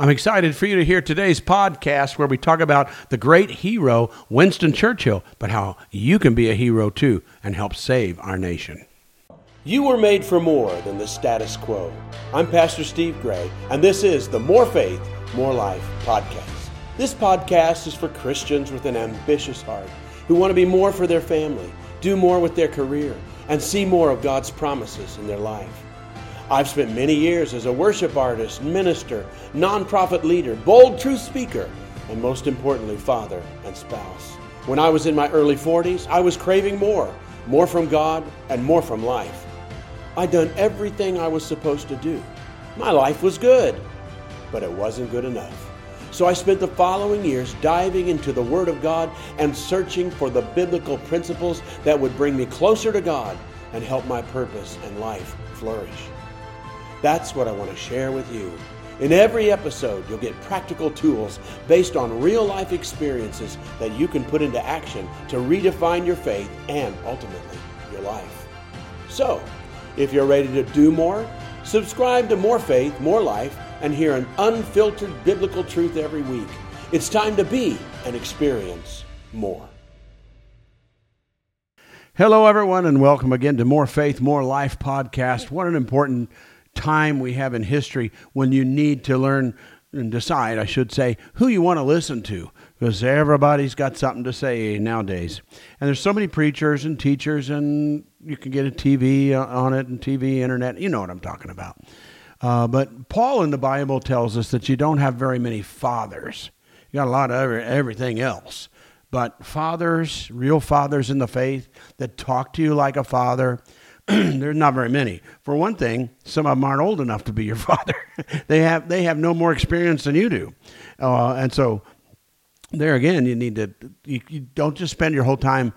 I'm excited for you to hear today's podcast where we talk about the great hero, Winston Churchill, but how you can be a hero too and help save our nation. You were made for more than the status quo. I'm Pastor Steve Gray, and this is the More Faith, More Life podcast. This podcast is for Christians with an ambitious heart who want to be more for their family, do more with their career, and see more of God's promises in their life. I've spent many years as a worship artist, minister, nonprofit leader, bold truth speaker, and most importantly, father and spouse. When I was in my early 40s, I was craving more more from God and more from life. I'd done everything I was supposed to do. My life was good, but it wasn't good enough. So I spent the following years diving into the Word of God and searching for the biblical principles that would bring me closer to God and help my purpose and life flourish. That's what I want to share with you. In every episode, you'll get practical tools based on real life experiences that you can put into action to redefine your faith and ultimately your life. So, if you're ready to do more, subscribe to More Faith, More Life, and hear an unfiltered biblical truth every week. It's time to be and experience more. Hello, everyone, and welcome again to More Faith, More Life podcast. What an important time we have in history when you need to learn and decide, I should say, who you want to listen to because everybody's got something to say nowadays. And there's so many preachers and teachers, and you can get a TV on it and TV, internet. You know what I'm talking about. Uh, but Paul in the Bible tells us that you don't have very many fathers. You got a lot of everything else. But fathers, real fathers in the faith that talk to you like a father, there's not very many. For one thing, some of them aren't old enough to be your father. they have they have no more experience than you do, uh, and so there again, you need to you, you don't just spend your whole time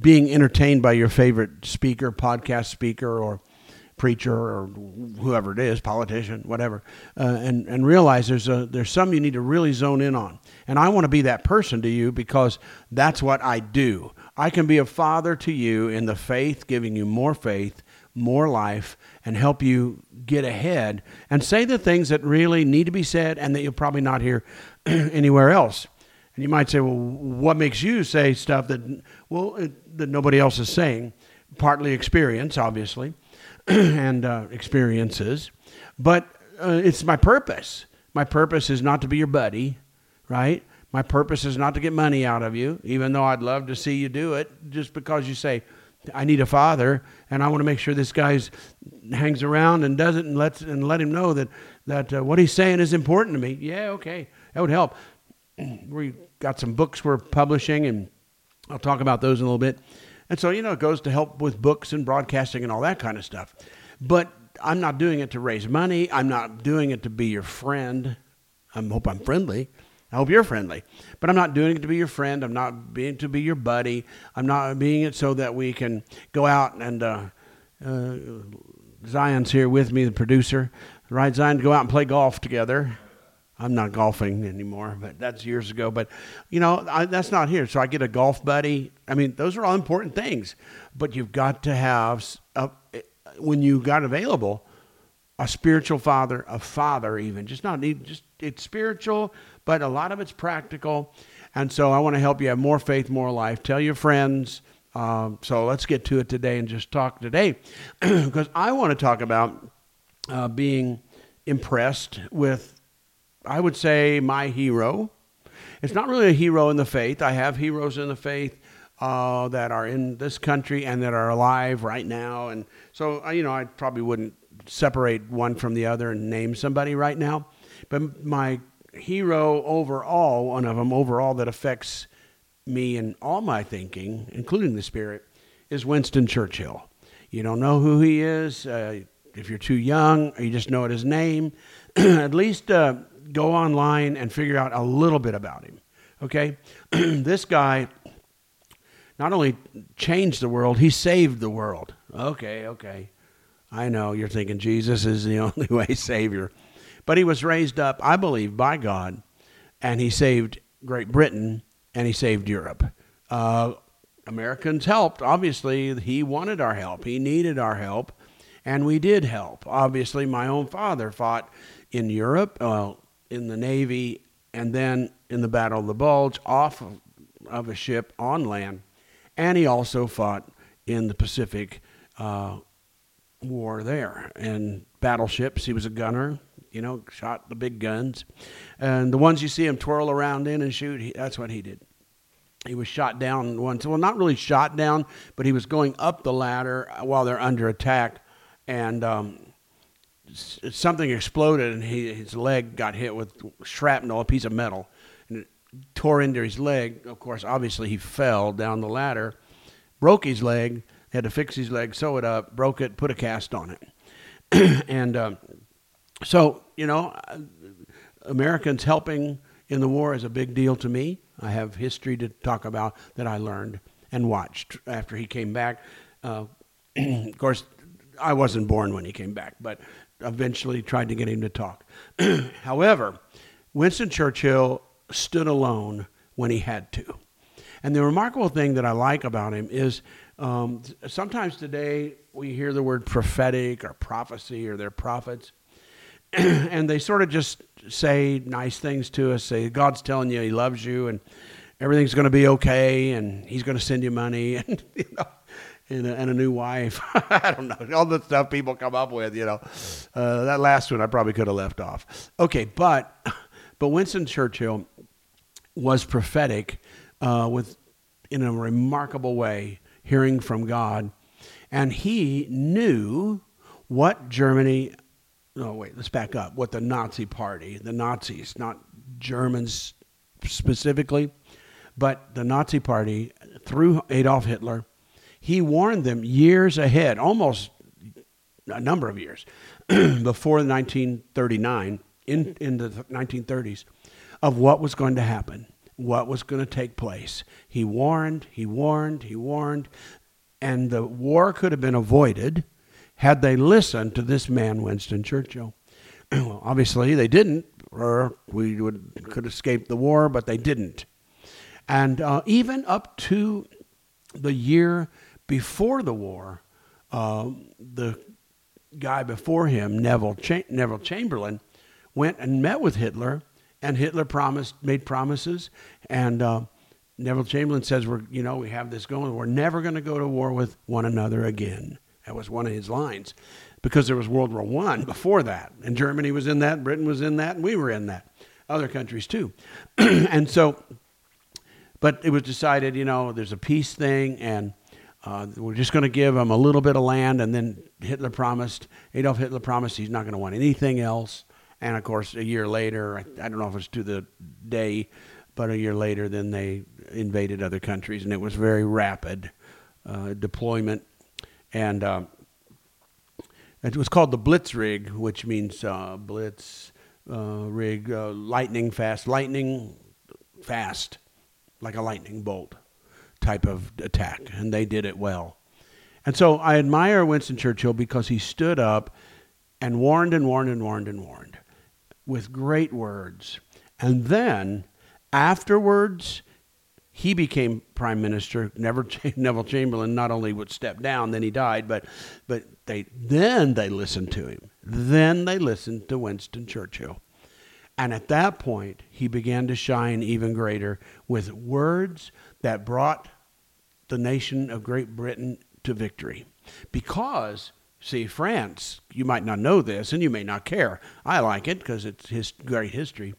being entertained by your favorite speaker, podcast speaker, or preacher or whoever it is, politician, whatever, uh, and and realize there's a there's some you need to really zone in on. And I want to be that person to you because that's what I do. I can be a father to you in the faith, giving you more faith, more life, and help you get ahead and say the things that really need to be said and that you'll probably not hear anywhere else. And you might say, well, what makes you say stuff that, well, it, that nobody else is saying? Partly experience, obviously, and uh, experiences. But uh, it's my purpose. My purpose is not to be your buddy, right? My purpose is not to get money out of you, even though I'd love to see you do it, just because you say, I need a father, and I want to make sure this guy hangs around and does it, and lets and let him know that that uh, what he's saying is important to me. Yeah, okay, that would help. We got some books we're publishing, and I'll talk about those in a little bit. And so you know, it goes to help with books and broadcasting and all that kind of stuff. But I'm not doing it to raise money. I'm not doing it to be your friend. I hope I'm friendly. I hope you're friendly. But I'm not doing it to be your friend. I'm not being to be your buddy. I'm not being it so that we can go out and uh, uh, Zion's here with me, the producer. Right, Zion, to go out and play golf together. I'm not golfing anymore, but that's years ago. But you know, I, that's not here. So I get a golf buddy. I mean, those are all important things. But you've got to have a, when you got available a spiritual father, a father even, just not just it's spiritual, but a lot of it's practical. And so I want to help you have more faith, more life. Tell your friends. Um, so let's get to it today and just talk today, because I want to talk about uh, being impressed with, I would say, my hero. It's not really a hero in the faith. I have heroes in the faith uh, that are in this country and that are alive right now. And so, uh, you know, I probably wouldn't separate one from the other and name somebody right now. But my hero overall, one of them overall that affects me and all my thinking, including the spirit, is Winston Churchill. You don't know who he is. Uh, if you're too young you just know his name, at least uh, go online and figure out a little bit about him. Okay? this guy not only changed the world, he saved the world. Okay, okay. I know you're thinking Jesus is the only way Savior. But he was raised up, I believe, by God, and he saved Great Britain and he saved Europe. Uh, Americans helped. Obviously, he wanted our help, he needed our help, and we did help. Obviously, my own father fought in Europe. Uh, in the Navy and then in the Battle of the Bulge off of, of a ship on land. And he also fought in the Pacific uh, War there. And battleships, he was a gunner, you know, shot the big guns. And the ones you see him twirl around in and shoot, he, that's what he did. He was shot down once. Well, not really shot down, but he was going up the ladder while they're under attack. And um, something exploded and he, his leg got hit with shrapnel, a piece of metal, and it tore into his leg. Of course, obviously, he fell down the ladder, broke his leg, had to fix his leg, sew it up, broke it, put a cast on it. and um, so, you know, Americans helping in the war is a big deal to me. I have history to talk about that I learned and watched after he came back. Uh, of course, I wasn't born when he came back, but eventually tried to get him to talk. However, Winston Churchill stood alone when he had to. And the remarkable thing that I like about him is um, sometimes today we hear the word prophetic or prophecy or they're prophets, and they sort of just say nice things to us, say, God's telling you he loves you and everything's going to be okay and he's going to send you money and, you know, and a, and a new wife. I don't know. All the stuff people come up with, you know. Uh, that last one I probably could have left off. Okay, but but Winston Churchill was prophetic uh, with in a remarkable way, hearing from God, and he knew what Germany. No, wait. Let's back up. What the Nazi Party, the Nazis, not Germans specifically, but the Nazi Party through Adolf Hitler he warned them years ahead, almost a number of years before 1939, in, in the 1930s, of what was going to happen, what was going to take place. He warned, he warned, he warned, and the war could have been avoided had they listened to this man, Winston Churchill. well, obviously, they didn't, or we would, could escape the war, but they didn't. And uh, even up to the year before the war, uh, the guy before him, Neville, Cha- Neville Chamberlain, went and met with Hitler, and Hitler promised, made promises, and uh, Neville Chamberlain says, "We're, you know, we have this going. We're never going to go to war with one another again." That was one of his lines, because there was World War One before that, and Germany was in that, Britain was in that, and we were in that, other countries too, and so. But it was decided, you know, there's a peace thing, and uh, we're just going to give them a little bit of land, and then Hitler promised, Adolf Hitler promised he's not going to want anything else. And of course, a year later, I, I don't know if it's to the day, but a year later, then they invaded other countries, and it was very rapid uh, deployment. And um, it was called the Blitzkrieg, which means uh, blitz, uh, rig, uh, lightning fast, lightning fast, like a lightning bolt type of attack, and they did it well. And so I admire Winston Churchill because he stood up and warned and warned and warned and warned with great words. And then afterwards, he became prime minister. Neville Chamberlain not only would step down, then he died, but, but they, then they listened to him. Then they listened to Winston Churchill. And at that point, he began to shine even greater with words that brought the nation of Great Britain to victory. Because, see, France, you might not know this and you may not care. I like it because it's his great history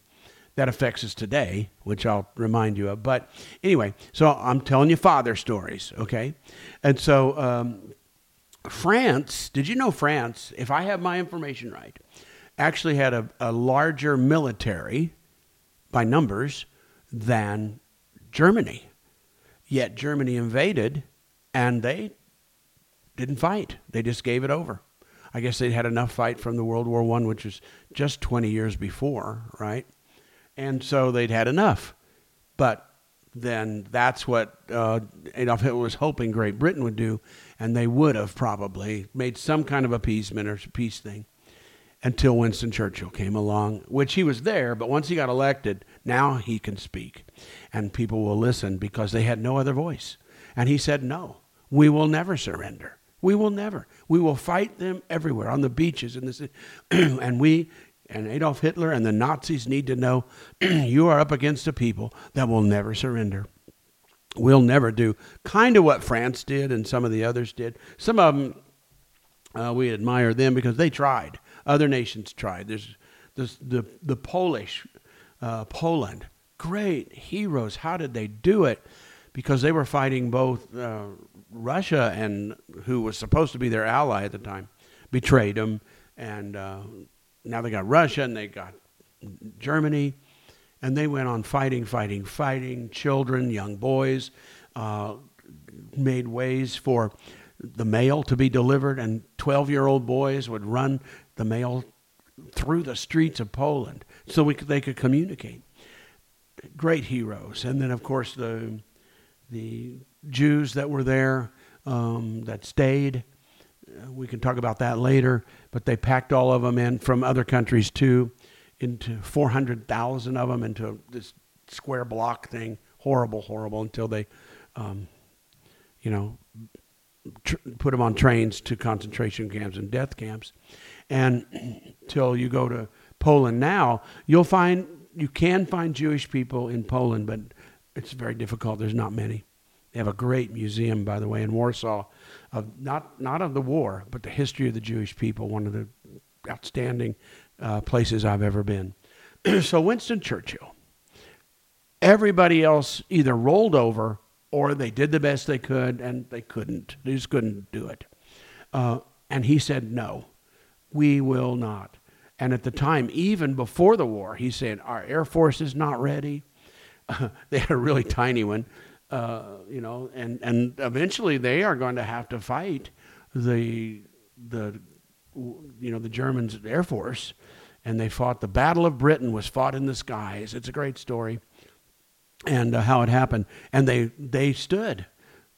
that affects us today, which I'll remind you of. But anyway, so I'm telling you father stories, okay? And so um, France, did you know France, if I have my information right, actually had a, a larger military by numbers than Germany. Yet Germany invaded and they didn't fight. They just gave it over. I guess they'd had enough fight from the World War One, which was just 20 years before, right? And so they'd had enough. But then that's what uh, Adolf Hitler was hoping Great Britain would do, and they would have probably made some kind of appeasement or peace thing until Winston Churchill came along, which he was there, but once he got elected, now he can speak. And people will listen because they had no other voice. And he said, No, we will never surrender. We will never. We will fight them everywhere on the beaches the city. and we And Adolf Hitler and the Nazis need to know you are up against a people that will never surrender. We'll never do kind of what France did and some of the others did. Some of them, uh, we admire them because they tried. Other nations tried. There's, there's the, the Polish, uh, Poland, great heroes. How did they do it? Because they were fighting both uh, Russia and who was supposed to be their ally at the time, betrayed them. And uh, now they got Russia and they got Germany and they went on fighting, fighting, fighting. Children, young boys, uh, made ways for the mail to be delivered, and 12 year old boys would run the mail through the streets of Poland so we could, they could communicate. Great heroes. And then, of course, the, the Jews that were there um, that stayed. Uh, we can talk about that later, but they packed all of them in from other countries too into 400,000 of them into this square block thing. Horrible, horrible until they, um, you know, tr- put them on trains to concentration camps and death camps. And till you go to Poland now, you'll find, you can find Jewish people in Poland, but it's very difficult. There's not many. They have a great museum, by the way, in Warsaw, of not, not of the war, but the history of the Jewish people, one of the outstanding uh, places I've ever been. so Winston Churchill, everybody else either rolled over or they did the best they could and they couldn't. They just couldn't do it. Uh, and he said, no, we will not. And at the time, even before the war, he said, our Air Force is not ready. They had a really tiny one, uh, you know, and, and eventually they are going to have to fight the, the, you know, the Germans' Air Force and they fought. The Battle of Britain was fought in the skies. It's a great story, and uh, how it happened. And they they stood.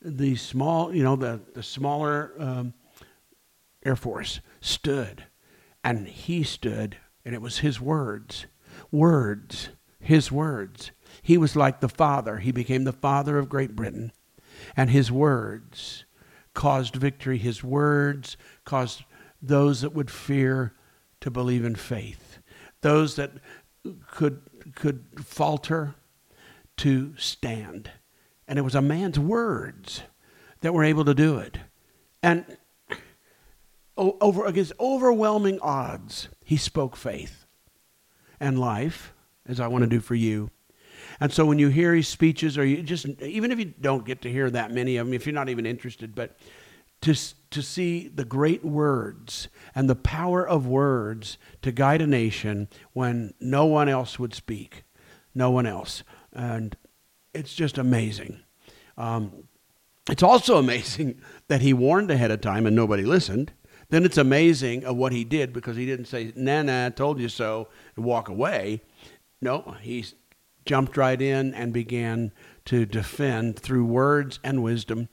The small, you know, the the smaller um, Air Force stood, and he stood, and it was his words, words, his words. He was like the father. He became the father of Great Britain, and his words caused victory. His words caused those that would fear to believe in faith. Those that could, could falter to stand. And it was a man's words that were able to do it. And over against overwhelming odds, he spoke faith and life, as I want to do for you. And so when you hear his speeches, or you just, even if you don't get to hear that many of them, if you're not even interested, but to, to see the great words and the power of words to guide a nation when no one else would speak. No one else. And it's just amazing. Um, it's also amazing that he warned ahead of time and nobody listened. Then it's amazing of what he did because he didn't say, nah, nah, I told you so, and walk away. No, he jumped right in and began to defend through words and wisdom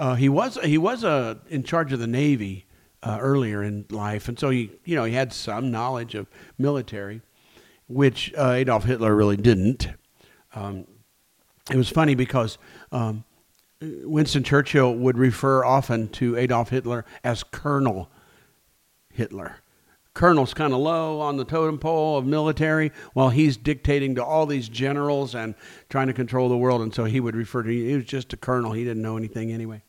uh, he was he was uh, in charge of the Navy uh, earlier in life, and so he you know he had some knowledge of military, which uh, Adolf Hitler really didn't. Um, it was funny because um, Winston Churchill would refer often to Adolf Hitler as Colonel Hitler. Colonel's kind of low on the totem pole of military while he's dictating to all these generals and trying to control the world. And so he would refer to he was just a colonel. He didn't know anything anyway.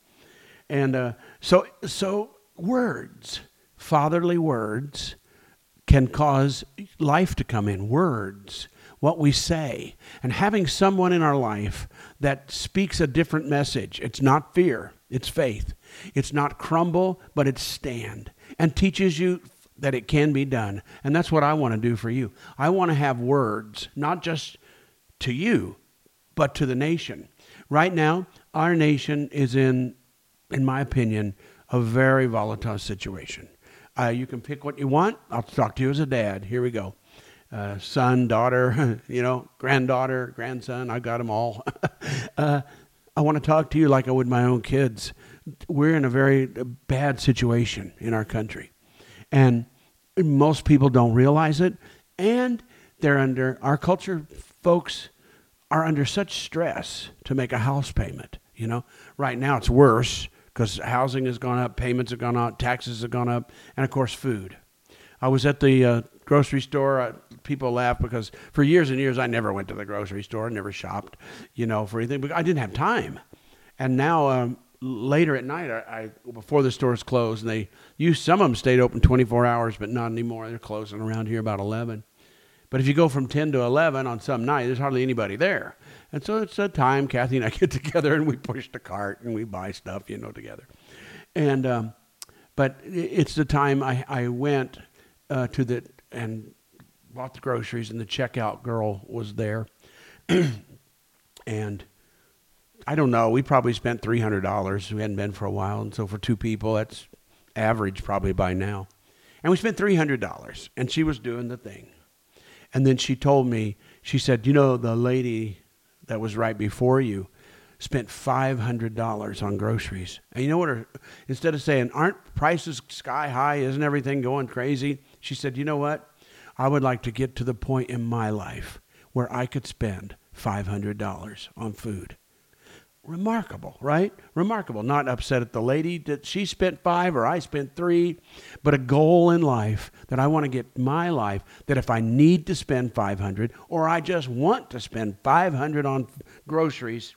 And uh, so, so words, fatherly words, can cause life to come in. Words, what we say, and having someone in our life that speaks a different message. It's not fear, it's faith. It's not crumble, but it's stand, and teaches you that it can be done. And that's what I want to do for you. I want to have words, not just to you, but to the nation. Right now, our nation is in in my opinion, a very volatile situation. Uh, you can pick what you want. I'll talk to you as a dad. Here we go. Uh, son, daughter, you know, granddaughter, grandson. I got them all. uh, I want to talk to you like I would my own kids. We're in a very bad situation in our country, and most people don't realize it. And they're under our culture. Folks are under such stress to make a house payment. You know, right now it's worse because housing has gone up, payments have gone up, taxes have gone up, and of course, food. I was at the uh, grocery store. Uh, people laugh because for years and years I never went to the grocery store, never shopped, you know, for anything. But I didn't have time. And now um, later at night, I, I before the stores closed, and they used some of them stayed open 24 hours, but not anymore. They're closing around here about 11. But if you go from 10 to 11 on some night, there's hardly anybody there. And so it's a time Kathy and I get together and we push the cart and we buy stuff, you know, together. And um, but it's the time I, I went uh, to the and bought the groceries and the checkout girl was there. and I don't know, we probably spent $300. We hadn't been for a while. And so for two people, that's average probably by now. And we spent $300 and she was doing the thing. And then she told me, she said, You know, the lady that was right before you spent $500 on groceries. And you know what? Her, instead of saying, Aren't prices sky high? Isn't everything going crazy? She said, You know what? I would like to get to the point in my life where I could spend $500 on food. Remarkable, right? Remarkable. Not upset at the lady that she spent five or I spent three, but a goal in life that I want to get my life that if I need to spend 500 or I just want to spend 500 on groceries,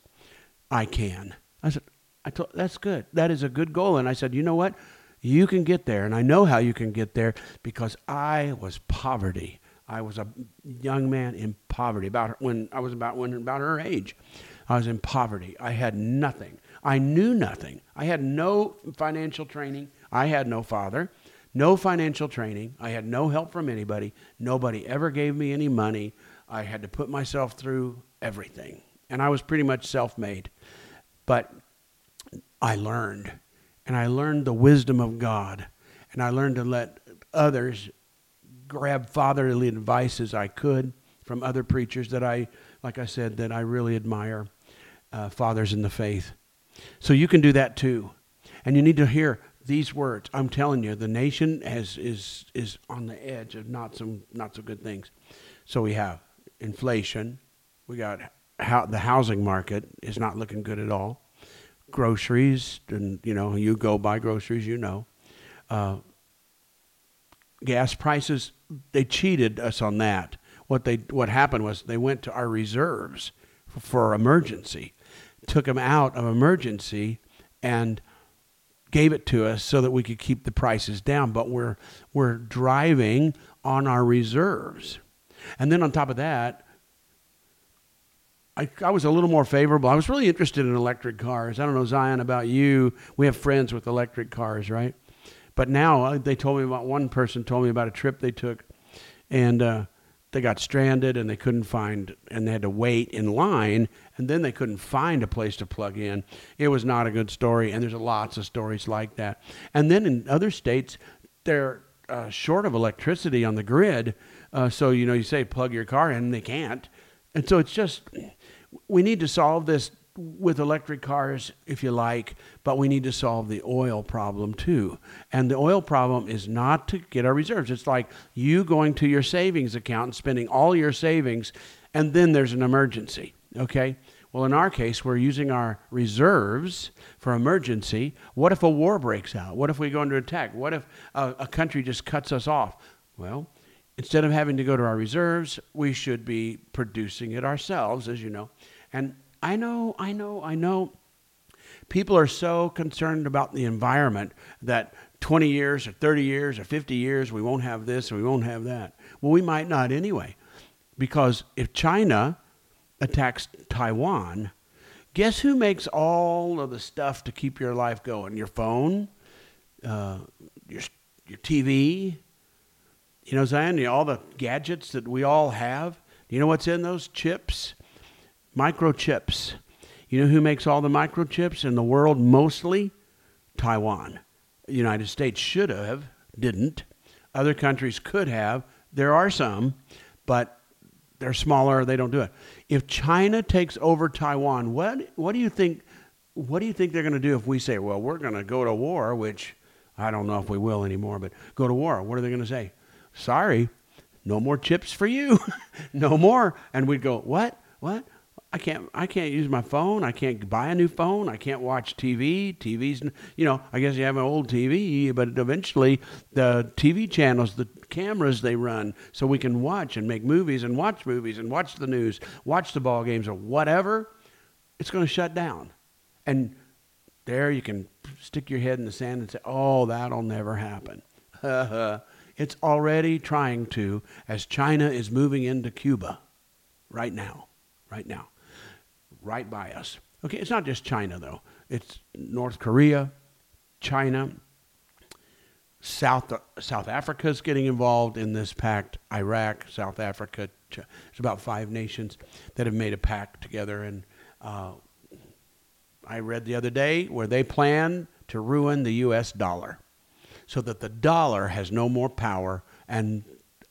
I can. I said, I told, that's good. That is a good goal. And I said, you know what? You can get there. And I know how you can get there because I was poverty. I was a young man in poverty about when I was about when about her age. I was in poverty. I had nothing. I knew nothing. I had no financial training. I had no father, no financial training. I had no help from anybody. Nobody ever gave me any money. I had to put myself through everything. And I was pretty much self made. But I learned. And I learned the wisdom of God. And I learned to let others grab fatherly advice as I could from other preachers that I, like I said, that I really admire uh, fathers in the faith. So you can do that too. And you need to hear these words. I'm telling you, the nation has, is, is on the edge of not some not so good things. So we have inflation. We got how, the housing market is not looking good at all. Groceries, and you know, you go buy groceries, you know. Uh, gas prices, they cheated us on that. What they what happened was they went to our reserves for, for emergency took them out of emergency and gave it to us so that we could keep the prices down. But we're, we're driving on our reserves. And then on top of that, I, I was a little more favorable. I was really interested in electric cars. I don't know, Zion, about you. We have friends with electric cars, right? But now uh, they told me about one person told me about a trip they took, and uh, they got stranded and they couldn't find and they had to wait in line and then they couldn't find a place to plug in. It was not a good story and there's lots of stories like that. And then in other states they're uh, short of electricity on the grid uh, so you know you say plug your car in and they can't. And so it's just we need to solve this with electric cars, if you like, but we need to solve the oil problem too. And the oil problem is not to get our reserves. It's like you going to your savings account and spending all your savings, and then there's an emergency. Okay? Well, in our case, we're using our reserves for emergency. What if a war breaks out? What if we go under attack? What if a, a country just cuts us off? Well, instead of having to go to our reserves, we should be producing it ourselves, as you know. And I know, I know, I know. People are so concerned about the environment that 20 years or 30 years or 50 years we won't have this or we won't have that. Well, we might not anyway. Because if China attacks Taiwan, guess who makes all of the stuff to keep your life going? Your phone, uh, your, your TV, you know, Zion, all the gadgets that we all have. You know what's in those chips? Microchips. You know who makes all the microchips in the world mostly? Taiwan. The United States should have, didn't. Other countries could have. There are some, but they're smaller, they don't do it. If China takes over Taiwan, what what do you think what do you think they're going to do if we say, "Well, we're going to go to war," which I don't know if we will anymore, but go to war. What are they going to say? Sorry, no more chips for you. no more. And we'd go, "What? What? I can't I can't use my phone. I can't buy a new phone. I can't watch TV. TV's you know I guess you have an old TV, but eventually the TV channels, the cameras they run, so we can watch and make movies and watch movies and watch the news, watch the ball games or whatever. It's going to shut down, and there you can stick your head in the sand and say, "Oh, that'll never happen." it's already trying to, as China is moving into Cuba, right now, right now right by us. Okay, it's not just China, though. It's North Korea, China, South, South Africa is getting involved in this pact. Iraq, South Africa. it's about five nations that have made a pact together. And uh, I read the other day where they plan to ruin the U.S. dollar so that the dollar has no more power and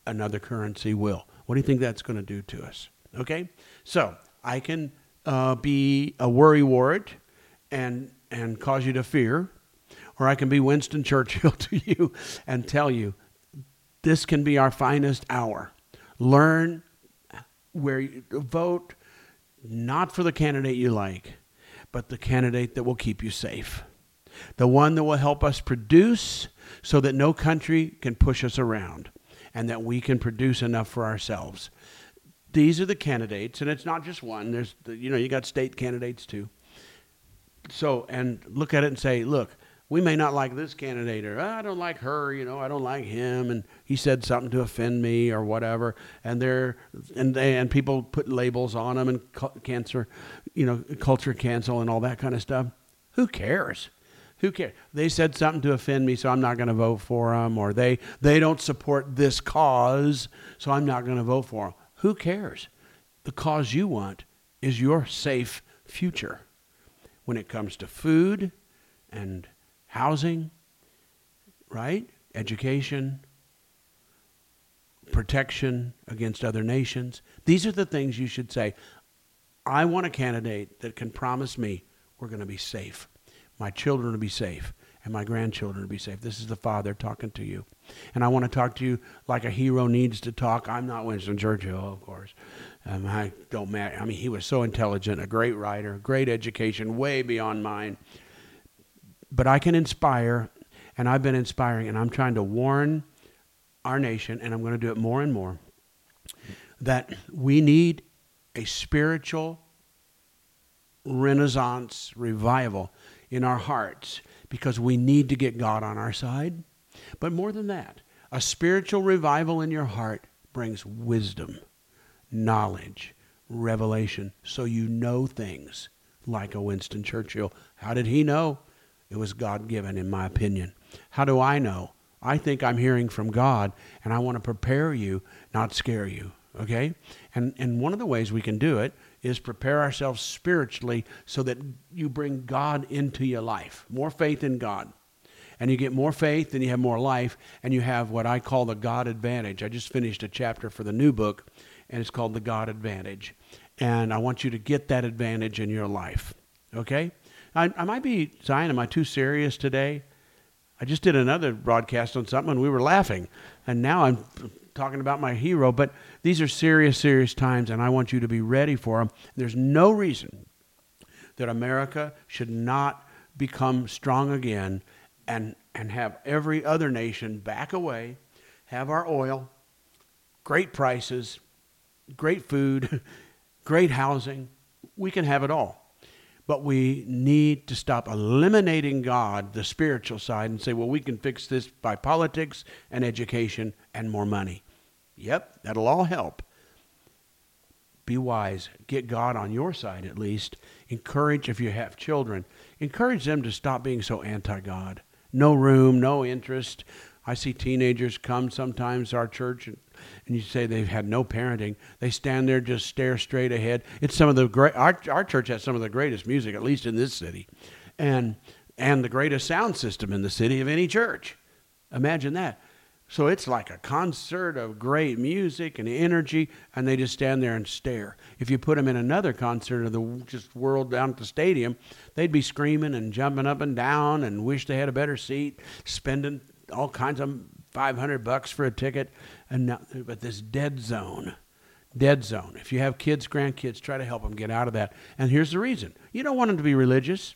another currency will. What do you think that's going to do to us? Okay? So I can uh, be a worrywart and and cause you to fear, or I can be Winston Churchill to you and tell you this can be our finest hour. Learn where you vote not for the candidate you like, but the candidate that will keep you safe. The one that will help us produce so that no country can push us around and that we can produce enough for ourselves these are the candidates, and it's not just one. There's, the, you know, you got state candidates too. So, and look at it and say, look, we may not like this candidate, or ah, I don't like her, you know, I don't like him, and he said something to offend me, or whatever. And they're, and they, and people put labels on them, and cancer, you know, culture cancel, and all that kind of stuff. Who cares? Who cares? They said something to offend me, so I'm not going to vote for them, or they they don't support this cause, so I'm not going to vote for them. Who cares? The cause you want is your safe future when it comes to food and housing, right? Education, protection against other nations. These are the things you should say. I want a candidate that can promise me we're going to be safe. My children will be safe and my grandchildren to be safe. This is the Father talking to you. And I want to talk to you like a hero needs to talk. I'm not Winston Churchill, of course. Um, I don't matter. I mean, he was so intelligent, a great writer, great education, way beyond mine. But I can inspire, and I've been inspiring, and I'm trying to warn our nation, and I'm going to do it more and more, that we need a spiritual renaissance revival in our hearts because we need to get God on our side. But more than that, a spiritual revival in your heart brings wisdom, knowledge, revelation, so you know things like a Winston Churchill. How did he know? It was God given, in my opinion. How do I know? I think I'm hearing from God, and I want to prepare you, not scare you. Okay? And, and one of the ways we can do it is prepare ourselves spiritually so that you bring God into your life. More faith in God. And you get more faith and you have more life, and you have what I call the God advantage. I just finished a chapter for the new book, and it's called The God Advantage. And I want you to get that advantage in your life. Okay? I, I might be, Zion, am I too serious today? I just did another broadcast on something and we were laughing. And now I'm talking about my hero, but these are serious, serious times, and I want you to be ready for them. There's no reason that America should not become strong again and, and have every other nation back away, have our oil, great prices, great food, great housing. We can have it all. But we need to stop eliminating God, the spiritual side, and say, well, we can fix this by politics and education and more money. Yep, that'll all help. Be wise. Get God on your side at least. Encourage, if you have children, encourage them to stop being so anti God. No room, no interest. I see teenagers come sometimes to our church and, and you say they've had no parenting. They stand there, just stare straight ahead. It's some of the great, our, our church has some of the greatest music, at least in this city, and, and the greatest sound system in the city of any church. Imagine that. So it's like a concert of great music and energy, and they just stand there and stare. If you put them in another concert of the just world down at the stadium, they'd be screaming and jumping up and down and wish they had a better seat, spending all kinds of 500 bucks for a ticket. And now, but this dead zone, dead zone. If you have kids, grandkids, try to help them get out of that. And here's the reason you don't want them to be religious.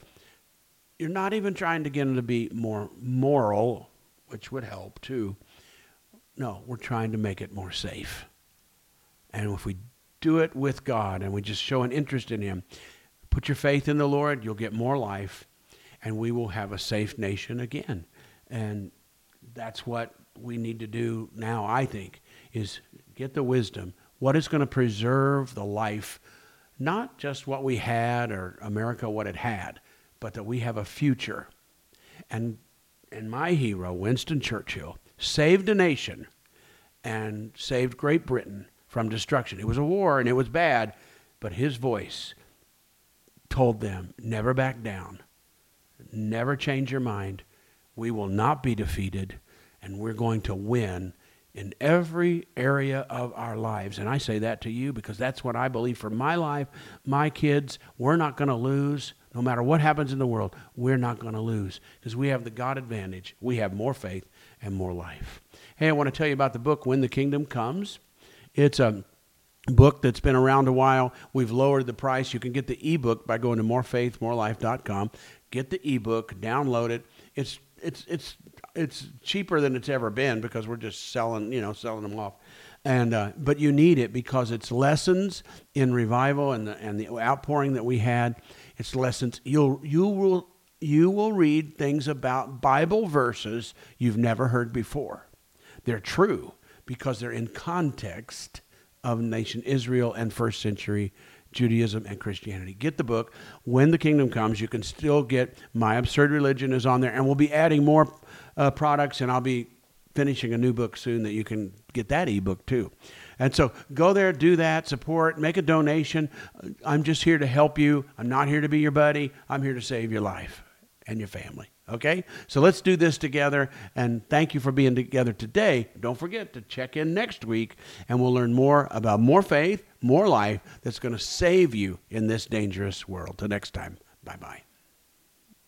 You're not even trying to get them to be more moral, which would help too. No, we're trying to make it more safe. And if we do it with God and we just show an interest in Him, put your faith in the Lord, you'll get more life, and we will have a safe nation again. And that's what we need to do now, I think, is get the wisdom. What is going to preserve the life, not just what we had or America what it had, but that we have a future. And and my hero, Winston Churchill, saved a nation and saved Great Britain from destruction. It was a war and it was bad, but his voice told them never back down, never change your mind. We will not be defeated, and we're going to win in every area of our lives. And I say that to you because that's what I believe for my life, my kids. We're not going to lose. No matter what happens in the world, we're not going to lose because we have the God advantage. We have more faith and more life. Hey, I want to tell you about the book, When the Kingdom Comes. It's a book that's been around a while. We've lowered the price. You can get the ebook by going to morefaithmorelife.com. Get the ebook, download it. It's it's it's it's cheaper than it's ever been because we're just selling, you know, selling them off. And uh, but you need it because it's lessons in revival and the and the outpouring that we had. It's lessons you'll you will you will read things about Bible verses you've never heard before. They're true because they're in context of nation Israel and first century Judaism and Christianity. Get the book. When the kingdom comes, you can still get My Absurd Religion is on there, and we'll be adding more uh, products, and I'll be finishing a new book soon that you can get that ebook too. And so go there, do that, support, make a donation. I'm just here to help you. I'm not here to be your buddy. I'm here to save your life and your family. Okay? So let's do this together. And thank you for being together today. Don't forget to check in next week, and we'll learn more about more faith, more life that's going to save you in this dangerous world. Till next time, bye bye.